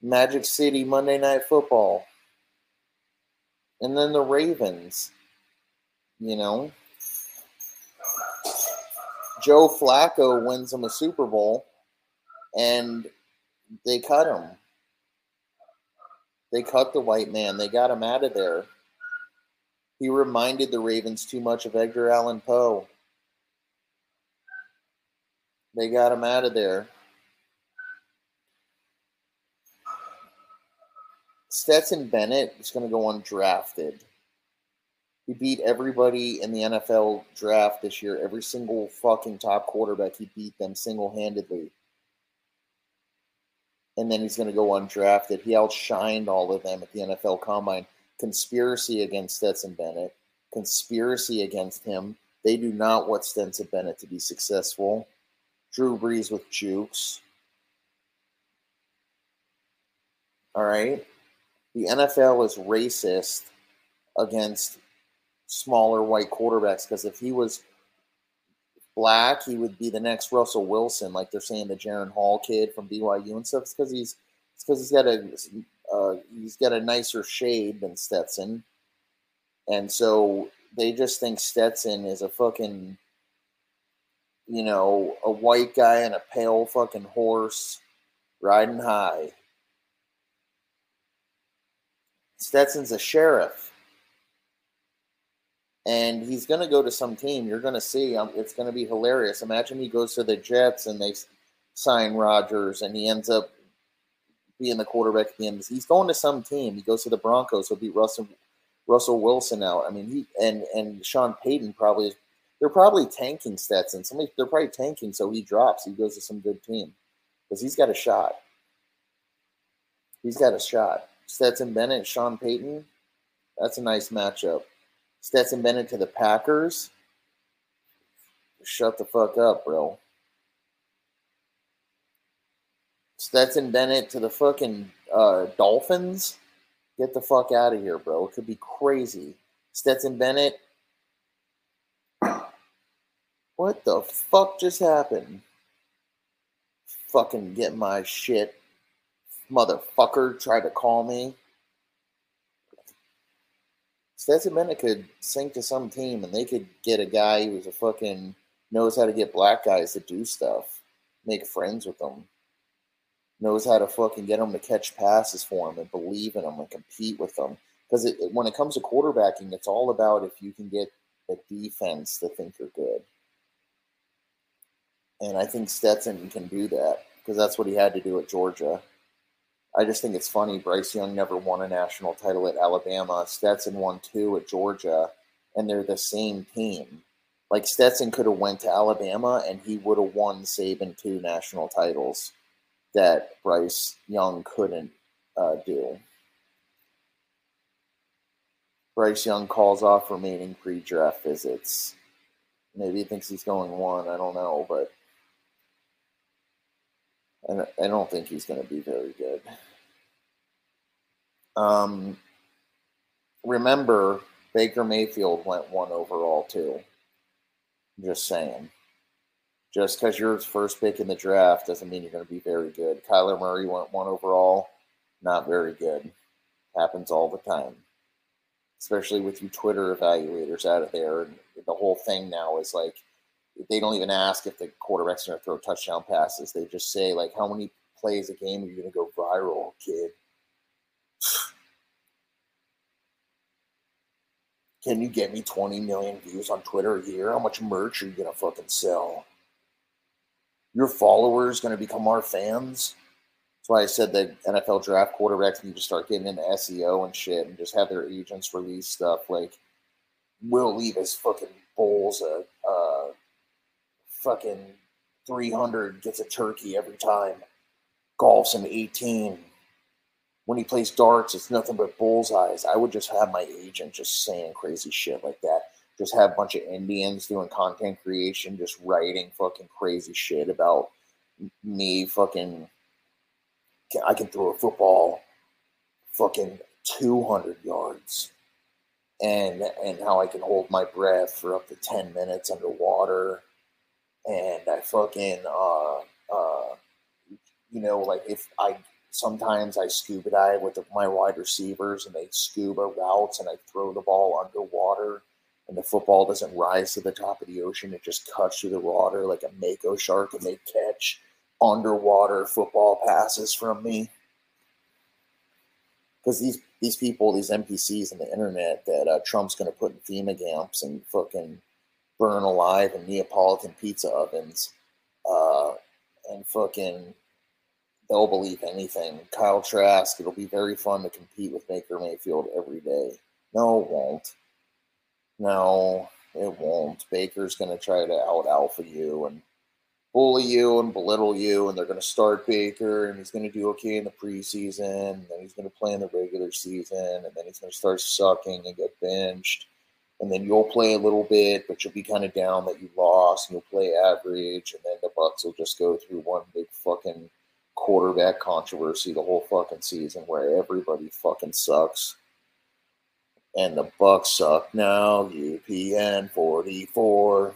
Magic City Monday Night Football. And then the Ravens, you know. Joe Flacco wins them a Super Bowl and they cut him. They cut the white man. They got him out of there. He reminded the Ravens too much of Edgar Allan Poe. They got him out of there. Stetson Bennett is going to go undrafted. He beat everybody in the NFL draft this year. Every single fucking top quarterback, he beat them single handedly and then he's going to go undrafted. He outshined all of them at the NFL Combine. Conspiracy against Stetson Bennett. Conspiracy against him. They do not want Stetson Bennett to be successful. Drew Brees with jukes. All right. The NFL is racist against smaller white quarterbacks because if he was black, he would be the next Russell Wilson, like they're saying the Jaren Hall kid from BYU and stuff. It's because he's because he's got a uh, he's got a nicer shade than Stetson, and so they just think Stetson is a fucking you know a white guy and a pale fucking horse riding high. Stetson's a sheriff and he's going to go to some team. You're going to see. Um, it's going to be hilarious. Imagine he goes to the Jets and they sign Rodgers, and he ends up being the quarterback at the end. He's going to some team. He goes to the Broncos. He'll beat Russell Russell Wilson out. I mean, he and and Sean Payton probably is. They're probably tanking Stetson. Somebody they're probably tanking, so he drops. He goes to some good team because he's got a shot. He's got a shot. Stetson Bennett, Sean Payton. That's a nice matchup. Stetson Bennett to the Packers. Shut the fuck up, bro. Stetson Bennett to the fucking uh, Dolphins. Get the fuck out of here, bro. It could be crazy. Stetson Bennett. What the fuck just happened? Fucking get my shit. Motherfucker tried to call me. Stetson Bennett could sink to some team and they could get a guy who's a fucking knows how to get black guys to do stuff, make friends with them, knows how to fucking get them to catch passes for him and believe in them and compete with them. Because when it comes to quarterbacking, it's all about if you can get the defense to think you're good. And I think Stetson can do that because that's what he had to do at Georgia. I just think it's funny. Bryce Young never won a national title at Alabama. Stetson won two at Georgia, and they're the same team. Like Stetson could have went to Alabama, and he would have won Saban two national titles that Bryce Young couldn't uh, do. Bryce Young calls off remaining pre-draft visits. Maybe he thinks he's going one. I don't know, but I don't think he's going to be very good. Um, remember, Baker Mayfield went one overall too. Just saying. Just because you're first pick in the draft doesn't mean you're going to be very good. Kyler Murray went one overall, not very good. Happens all the time, especially with you Twitter evaluators out of there. And the whole thing now is like they don't even ask if the quarterback's going to throw touchdown passes. They just say like, "How many plays a game are you going to go viral, kid?" Can you get me 20 million views on Twitter a year? How much merch are you going to fucking sell? Your followers going to become our fans? That's why I said that NFL draft quarterbacks need to start getting into SEO and shit and just have their agents release stuff like Will Levis fucking bowls a, a fucking 300 gets a turkey every time. Golf's an 18. When he plays darts, it's nothing but bullseyes. I would just have my agent just saying crazy shit like that. Just have a bunch of Indians doing content creation, just writing fucking crazy shit about me fucking. I can throw a football fucking 200 yards and and how I can hold my breath for up to 10 minutes underwater and I fucking uh uh you know like if I sometimes I scuba dive with my wide receivers and they scuba routes and I throw the ball underwater and the football doesn't rise to the top of the ocean it just cuts through the water like a mako shark and they catch underwater football passes from me because these these people these npcs on the internet that uh, trump's going to put in fema camps and fucking burn alive in Neapolitan pizza ovens, uh, and fucking they'll believe anything. Kyle Trask, it'll be very fun to compete with Baker Mayfield every day. No, it won't. No, it won't. Baker's going to try to out alpha you and bully you and belittle you, and they're going to start Baker, and he's going to do okay in the preseason, and then he's going to play in the regular season, and then he's going to start sucking and get benched and then you'll play a little bit, but you'll be kind of down that you lost, and you'll play average, and then the Bucs will just go through one big fucking quarterback controversy the whole fucking season where everybody fucking sucks. And the Bucs suck now. UPN forty four.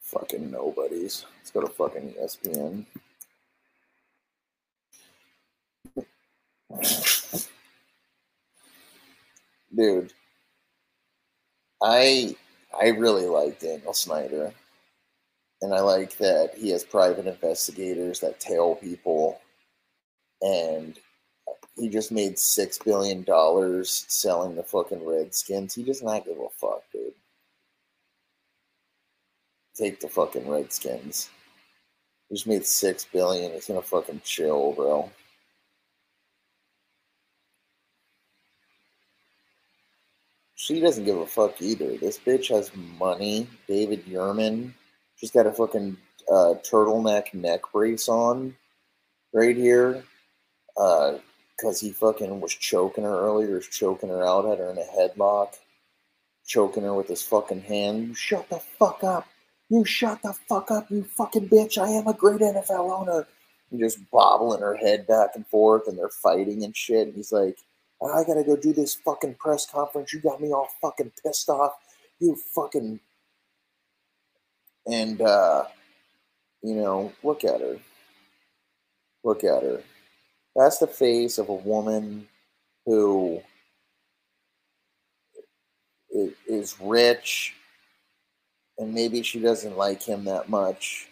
Fucking nobodies. Let's go to fucking ESPN. Dude, I I really like Daniel Snyder. And I like that he has private investigators that tail people. And he just made six billion dollars selling the fucking Redskins. He does not give a fuck, dude. Take the fucking Redskins. He just made six billion. He's gonna fucking chill, bro. she doesn't give a fuck either. This bitch has money. David Yurman. She's got a fucking uh, turtleneck neck brace on right here. Uh, cause he fucking was choking her earlier, choking her out, had her in a headlock, choking her with his fucking hand. You shut the fuck up. You shut the fuck up, you fucking bitch. I am a great NFL owner. And just bobbling her head back and forth, and they're fighting and shit. And he's like, I gotta go do this fucking press conference. You got me all fucking pissed off. You fucking. And, uh, you know, look at her. Look at her. That's the face of a woman who is rich and maybe she doesn't like him that much,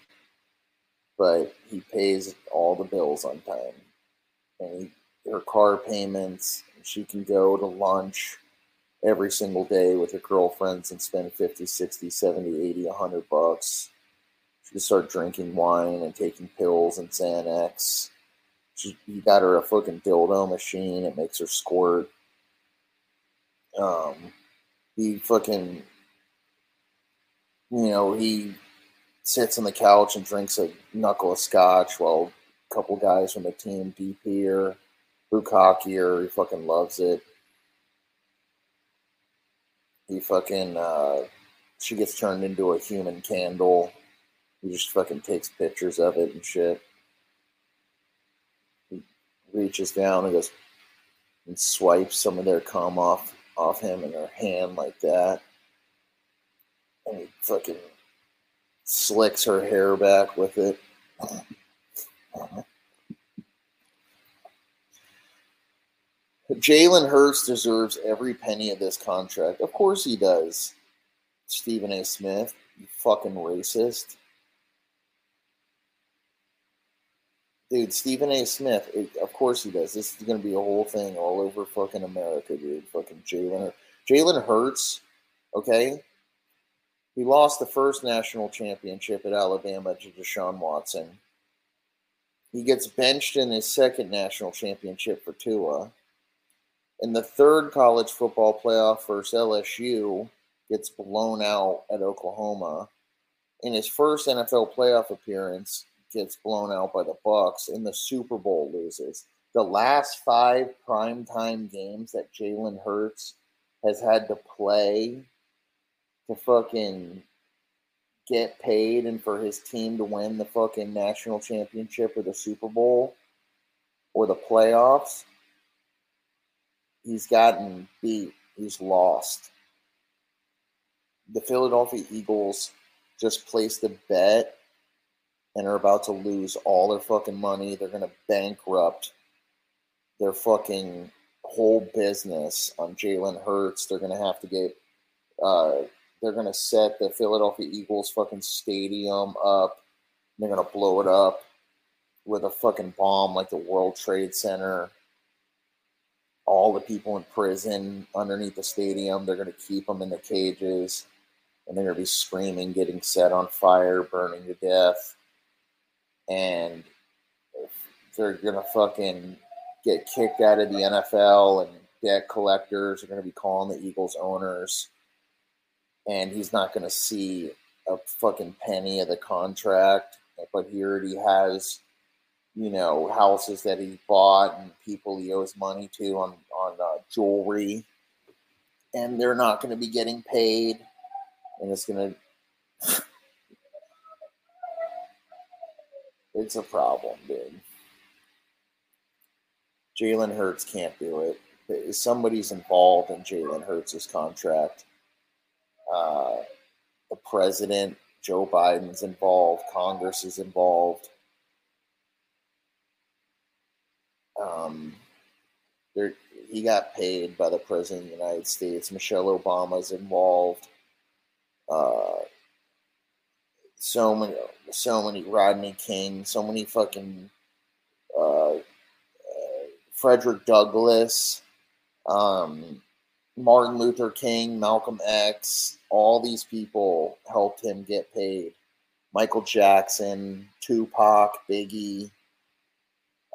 but he pays all the bills on time. And he, her car payments she can go to lunch every single day with her girlfriends and spend 50, 60, 70, 80, 100 bucks. She can start drinking wine and taking pills and Xanax. She, he got her a fucking dildo machine. It makes her squirt. Um, he fucking, you know, he sits on the couch and drinks a knuckle of scotch while a couple guys from the team DP her Bukaki he fucking loves it. He fucking uh, she gets turned into a human candle. He just fucking takes pictures of it and shit. He reaches down and goes and swipes some of their cum off off him in her hand like that. And he fucking slicks her hair back with it. Jalen Hurts deserves every penny of this contract. Of course he does. Stephen A. Smith, you fucking racist. Dude, Stephen A. Smith, it, of course he does. This is going to be a whole thing all over fucking America, dude. Fucking Jalen. Jalen Hurts, okay? He lost the first national championship at Alabama to Deshaun Watson. He gets benched in his second national championship for Tua. In the third college football playoff versus LSU, gets blown out at Oklahoma. In his first NFL playoff appearance, gets blown out by the Bucs. In the Super Bowl, loses. The last five primetime games that Jalen Hurts has had to play to fucking get paid and for his team to win the fucking national championship or the Super Bowl or the playoffs he's gotten beat He's lost. The Philadelphia Eagles just placed a bet and are about to lose all their fucking money. They're going to bankrupt their fucking whole business on Jalen Hurts. They're going to have to get, uh, they're going to set the Philadelphia Eagles fucking stadium up. They're going to blow it up with a fucking bomb like the World Trade Center. All the people in prison underneath the stadium, they're going to keep them in the cages and they're going to be screaming, getting set on fire, burning to death. And they're going to fucking get kicked out of the NFL, and debt collectors are going to be calling the Eagles owners. And he's not going to see a fucking penny of the contract, but he already has, you know, houses that he bought and people he owes money to on on uh, jewelry, and they're not going to be getting paid and it's gonna. it's a problem, dude. Jalen Hurts can't do it. Somebody's involved in Jalen Hurts' contract. Uh, the president, Joe Biden's involved. Congress is involved. Um, there, he got paid by the president of the United States. Michelle Obama's involved. Uh, so many, so many Rodney King, so many fucking uh, uh, Frederick Douglass, um, Martin Luther King, Malcolm X, all these people helped him get paid. Michael Jackson, Tupac, Biggie,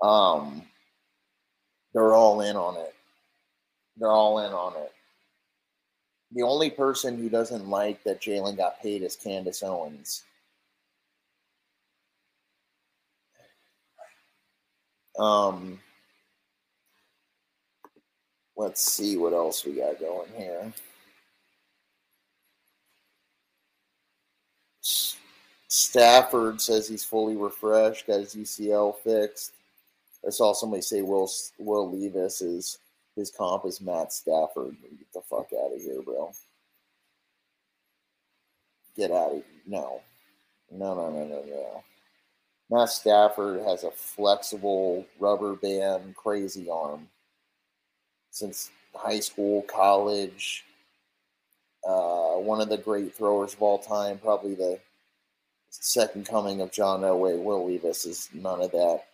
um, they're all in on it. They're all in on it the only person who doesn't like that Jalen got paid is Candace Owens. Um, let's see what else we got going here. Stafford says he's fully refreshed, got his UCL fixed. I saw somebody say Will Will Levis is his comp is Matt Stafford. Get the fuck out of here, bro. Get out of. No. No, no, no, no, no. Matt Stafford has a flexible rubber band crazy arm since high school, college. Uh, one of the great throwers of all time, probably the second coming of John Elway. Will Levis is none of that.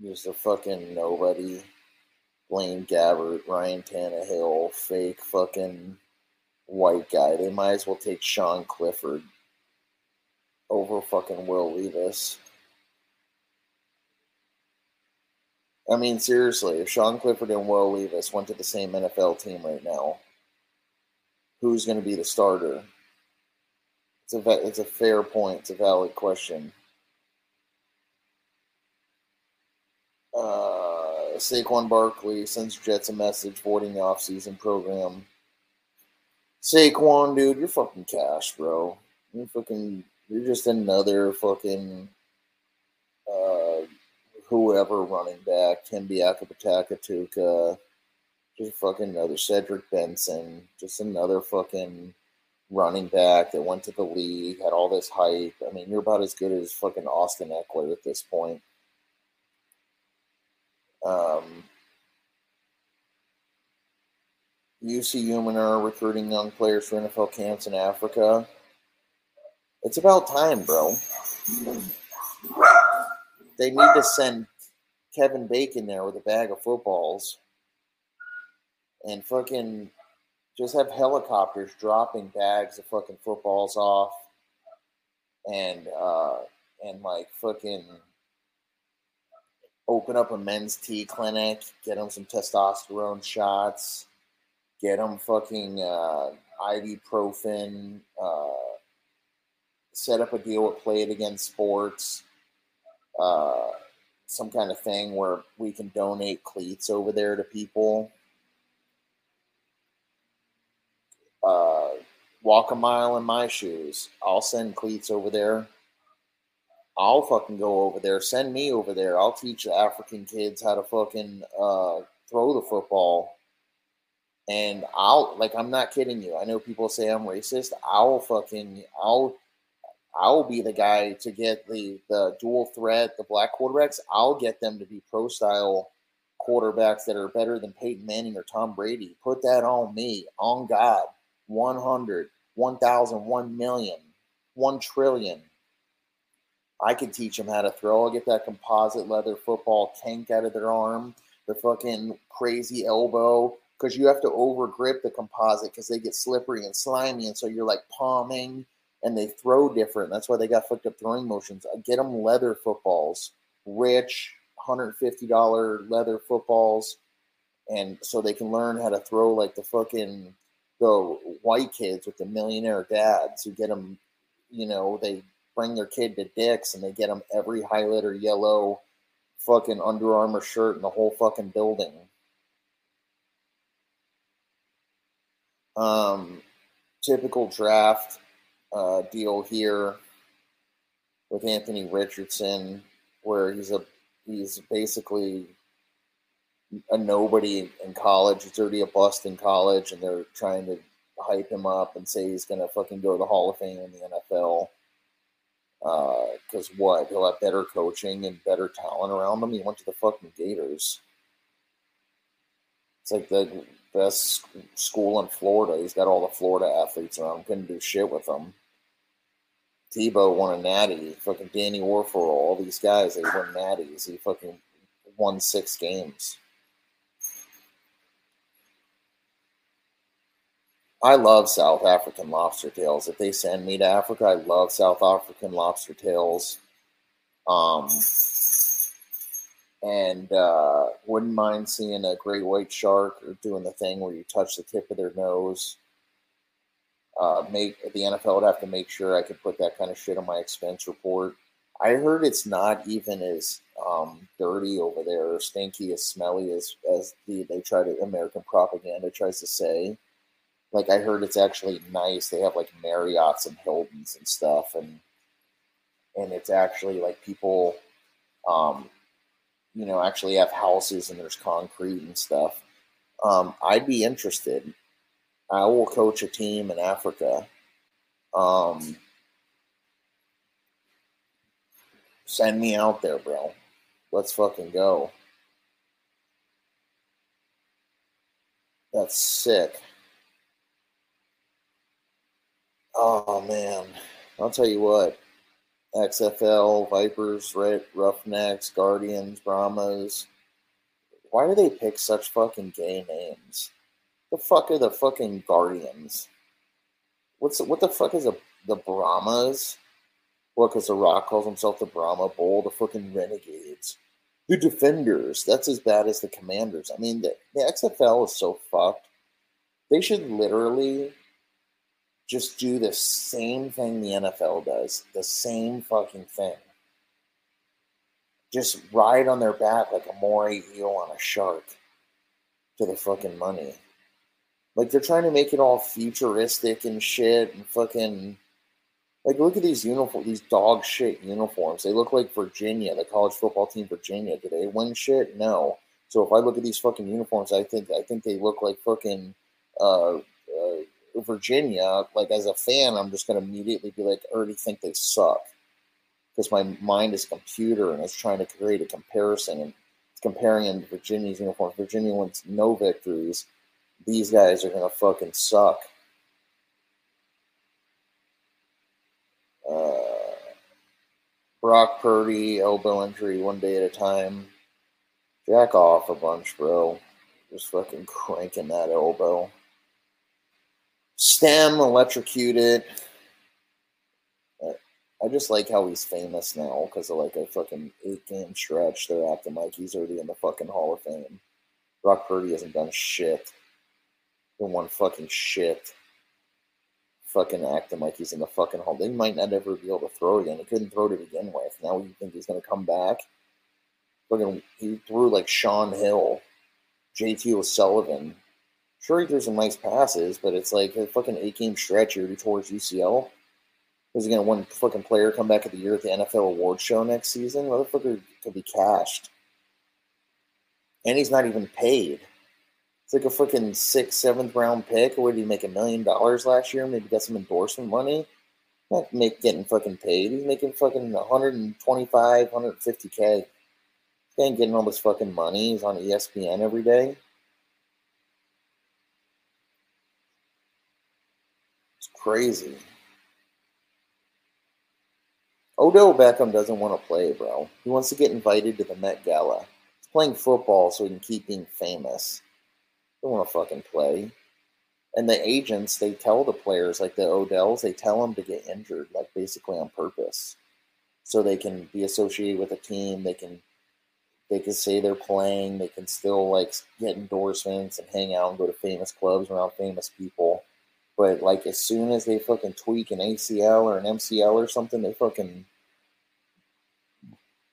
He's a fucking nobody. Blaine Gabbert, Ryan Tannehill, fake fucking white guy. They might as well take Sean Clifford over fucking Will Levis. I mean, seriously, if Sean Clifford and Will Levis went to the same NFL team right now, who's going to be the starter? It's a it's a fair point. It's a valid question. Uh, Saquon Barkley sends Jets a message voiding the offseason program. Saquon, dude, you're fucking cash, bro. You're fucking, you're just another fucking, uh, whoever running back, Tim Biakabutuka, just fucking another Cedric Benson, just another fucking running back that went to the league, had all this hype. I mean, you're about as good as fucking Austin Ekeler at this point. Um, Osi Umenyiora recruiting young players for NFL camps in Africa. It's about time, bro. They need to send Kevin Bacon there with a bag of footballs and fucking just have helicopters dropping bags of fucking footballs off and uh and like fucking open up a men's tea clinic, get them some testosterone shots, get them fucking uh, ibuprofen, uh, set up a deal with Play It Again Sports, uh, some kind of thing where we can donate cleats over there to people. Uh, walk a mile in my shoes. I'll send cleats over there I'll fucking go over there. Send me over there. I'll teach African kids how to fucking uh, throw the football And I'll like I'm not kidding you. I know people say I'm racist. I'll fucking I'll I'll be the guy to get the the dual threat, the black quarterbacks. I'll get them to be pro style quarterbacks that are better than Peyton Manning or Tom Brady. Put that on me, on God. 100, 1,000, 1 million, 1 trillion. I can teach them how to throw. I'll get that composite leather football tank out of their arm, the fucking crazy elbow, because you have to over grip the composite because they get slippery and slimy. And so you're like palming and they throw different. That's why they got fucked up throwing motions. I get them leather footballs, rich, $150 leather footballs. And so they can learn how to throw like the fucking the white kids with the millionaire dads who get them, you know, they bring their kid to Dick's and they get them every highlighter yellow fucking Under Armour shirt in the whole fucking building. Um, typical draft uh, deal here with Anthony Richardson, where he's a he's basically a nobody in college. He's already a bust in college, and they're trying to hype him up and say he's gonna fucking go to the Hall of Fame in the NFL. Because uh, what? He'll have better coaching and better talent around him. He went to the fucking Gators. It's like the best school in Florida. He's got all the Florida athletes around. Couldn't do shit with them. Tebow won a natty. Fucking Danny Wuerffel, all these guys, they won natties. He fucking won six games. I love South African lobster tails. If they send me to Africa, I love South African lobster tails. Um, and uh, wouldn't mind seeing a great white shark or doing the thing where you touch the tip of their nose. Uh, make the NFL would have to make sure I could put that kind of shit on my expense report. I heard it's not even as um, dirty over there or stinky as smelly as as the they try to American propaganda tries to say like I heard it's actually nice. They have like Marriotts and Hiltons and stuff, and and it's actually like people, um, you know, actually have houses and there's concrete and stuff. Um, I'd be interested. I will coach a team in Africa. Um, send me out there, bro. Let's fucking go. That's sick. Oh man, I'll tell you what. XFL, Vipers, Red Roughnecks, Guardians, Brahmas. Why do they pick such fucking gay names? The fuck are the fucking Guardians? What's what the fuck is a the Brahmas? What? Because the Rock calls himself the Brahma Bull. The fucking Renegades, the Defenders. That's as bad as the Commanders. I mean, the, the XFL is so fucked. They should literally just do the same thing the NFL does, the same fucking thing. Just ride on their back like a moray eel on a shark to the fucking money. Like they're trying to make it all futuristic and shit and fucking like look at these uniform these dog shit uniforms. They look like Virginia, the college football team Virginia. Do they win shit? No. So if I look at these fucking uniforms, I think I think they look like fucking uh, Virginia, like as a fan, I'm just going to immediately be like, I already think they suck because my mind is computer and it's trying to create a comparison and comparing in Virginia's uniform. Virginia wants no victories. These guys are going to fucking suck. Uh, Brock Purdy, elbow injury, one day at a time. Jack off a bunch, bro. Just fucking cranking that elbow. Stem electrocuted. I just like how he's famous now because of like a fucking eight game stretch. They're acting like he's already in the fucking Hall of Fame. Brock Purdy hasn't done shit. Been one fucking shit. Fucking acting like he's in the fucking Hall. They might not ever be able to throw again. He couldn't throw to begin with. Now you think he's gonna come back? Fucking, he threw like Shaun Hill, JT O'Sullivan, Sure, he threw some nice passes, but it's like a fucking eight game stretch here towards UCL. Is he going to win fucking player come back of the year at the NFL award show next season? Motherfucker could be cashed. And he's not even paid. It's like a fucking sixth, seventh round pick. Or did he make a million dollars last year? Maybe got some endorsement money. Not make getting fucking paid. He's making fucking 125, 150k. He ain't getting all this fucking money. He's on ESPN every day. It's crazy. Odell Beckham doesn't want to play, bro. He wants to get invited to the Met Gala. He's playing football so he can keep being famous. Don't want to fucking play. And the agents, they tell the players, like the Odells, they tell them to get injured, like basically on purpose, so they can be associated with a team. They can, they can say they're playing. They can still like get endorsements and hang out and go to famous clubs around famous people. But like as soon as they fucking tweak an ACL or an MCL or something, they fucking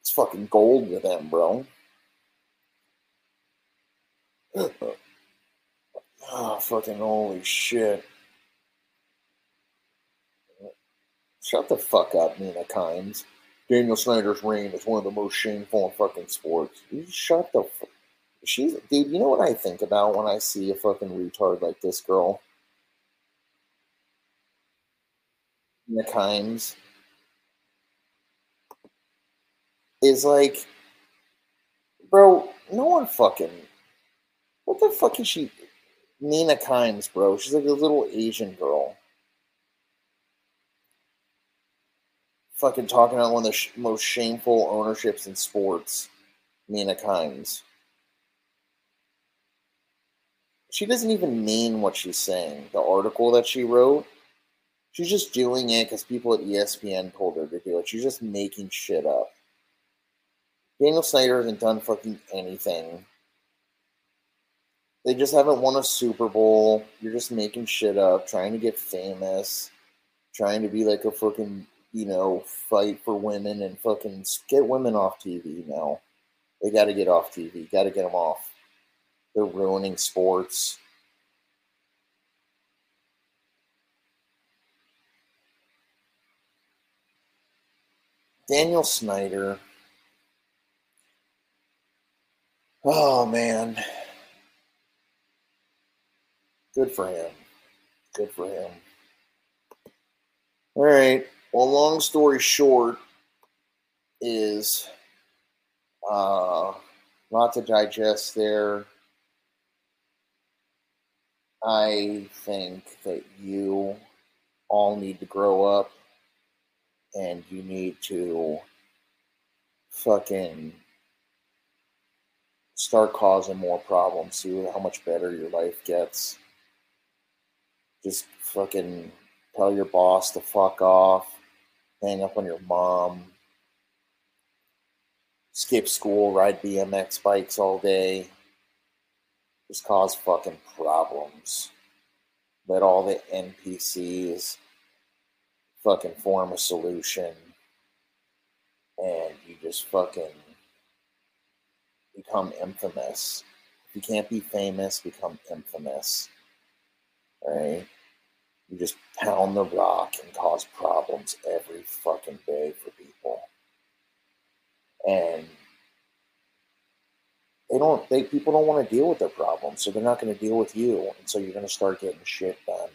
it's fucking gold with them, bro. Oh, fucking holy shit. Shut the fuck up, Mina Kimes. Daniel Snyder's reign is one of the most shameful in fucking sports. You shut the fuck. She's dude. You know what I think about when I see a fucking retard like this girl, Mina Kimes, is like, bro. No one fucking. What the fuck is she? Mina Kimes, bro. She's like a little Asian girl. Fucking talking about one of the sh- most shameful ownerships in sports. Mina Kimes. She doesn't even mean what she's saying. The article that she wrote, she's just doing it because people at ESPN told her to do it. She's just making shit up. Daniel Snyder hasn't done fucking anything they just haven't won a Super Bowl. You're just making shit up, trying to get famous, trying to be like a fucking, you know, fight for women and fucking get women off TV now. They got to get off TV. Got to get them off. They're ruining sports. Daniel Snyder. Oh man. Good for him. Good for him. All right. Well, long story short is uh, a lot to digest there. I think that you all need to grow up and you need to fucking start causing more problems. See how much better your life gets just fucking tell your boss to fuck off, hang up on your mom, skip school, ride BMX bikes all day, just cause fucking problems. Let all the NPCs fucking form a solution and you just fucking become infamous. If you can't be famous, become infamous. Right? You just pound the rock and cause problems every fucking day for people. And they don't they people don't want to deal with their problems, so they're not going to deal with you. And so you're going to start getting shit done.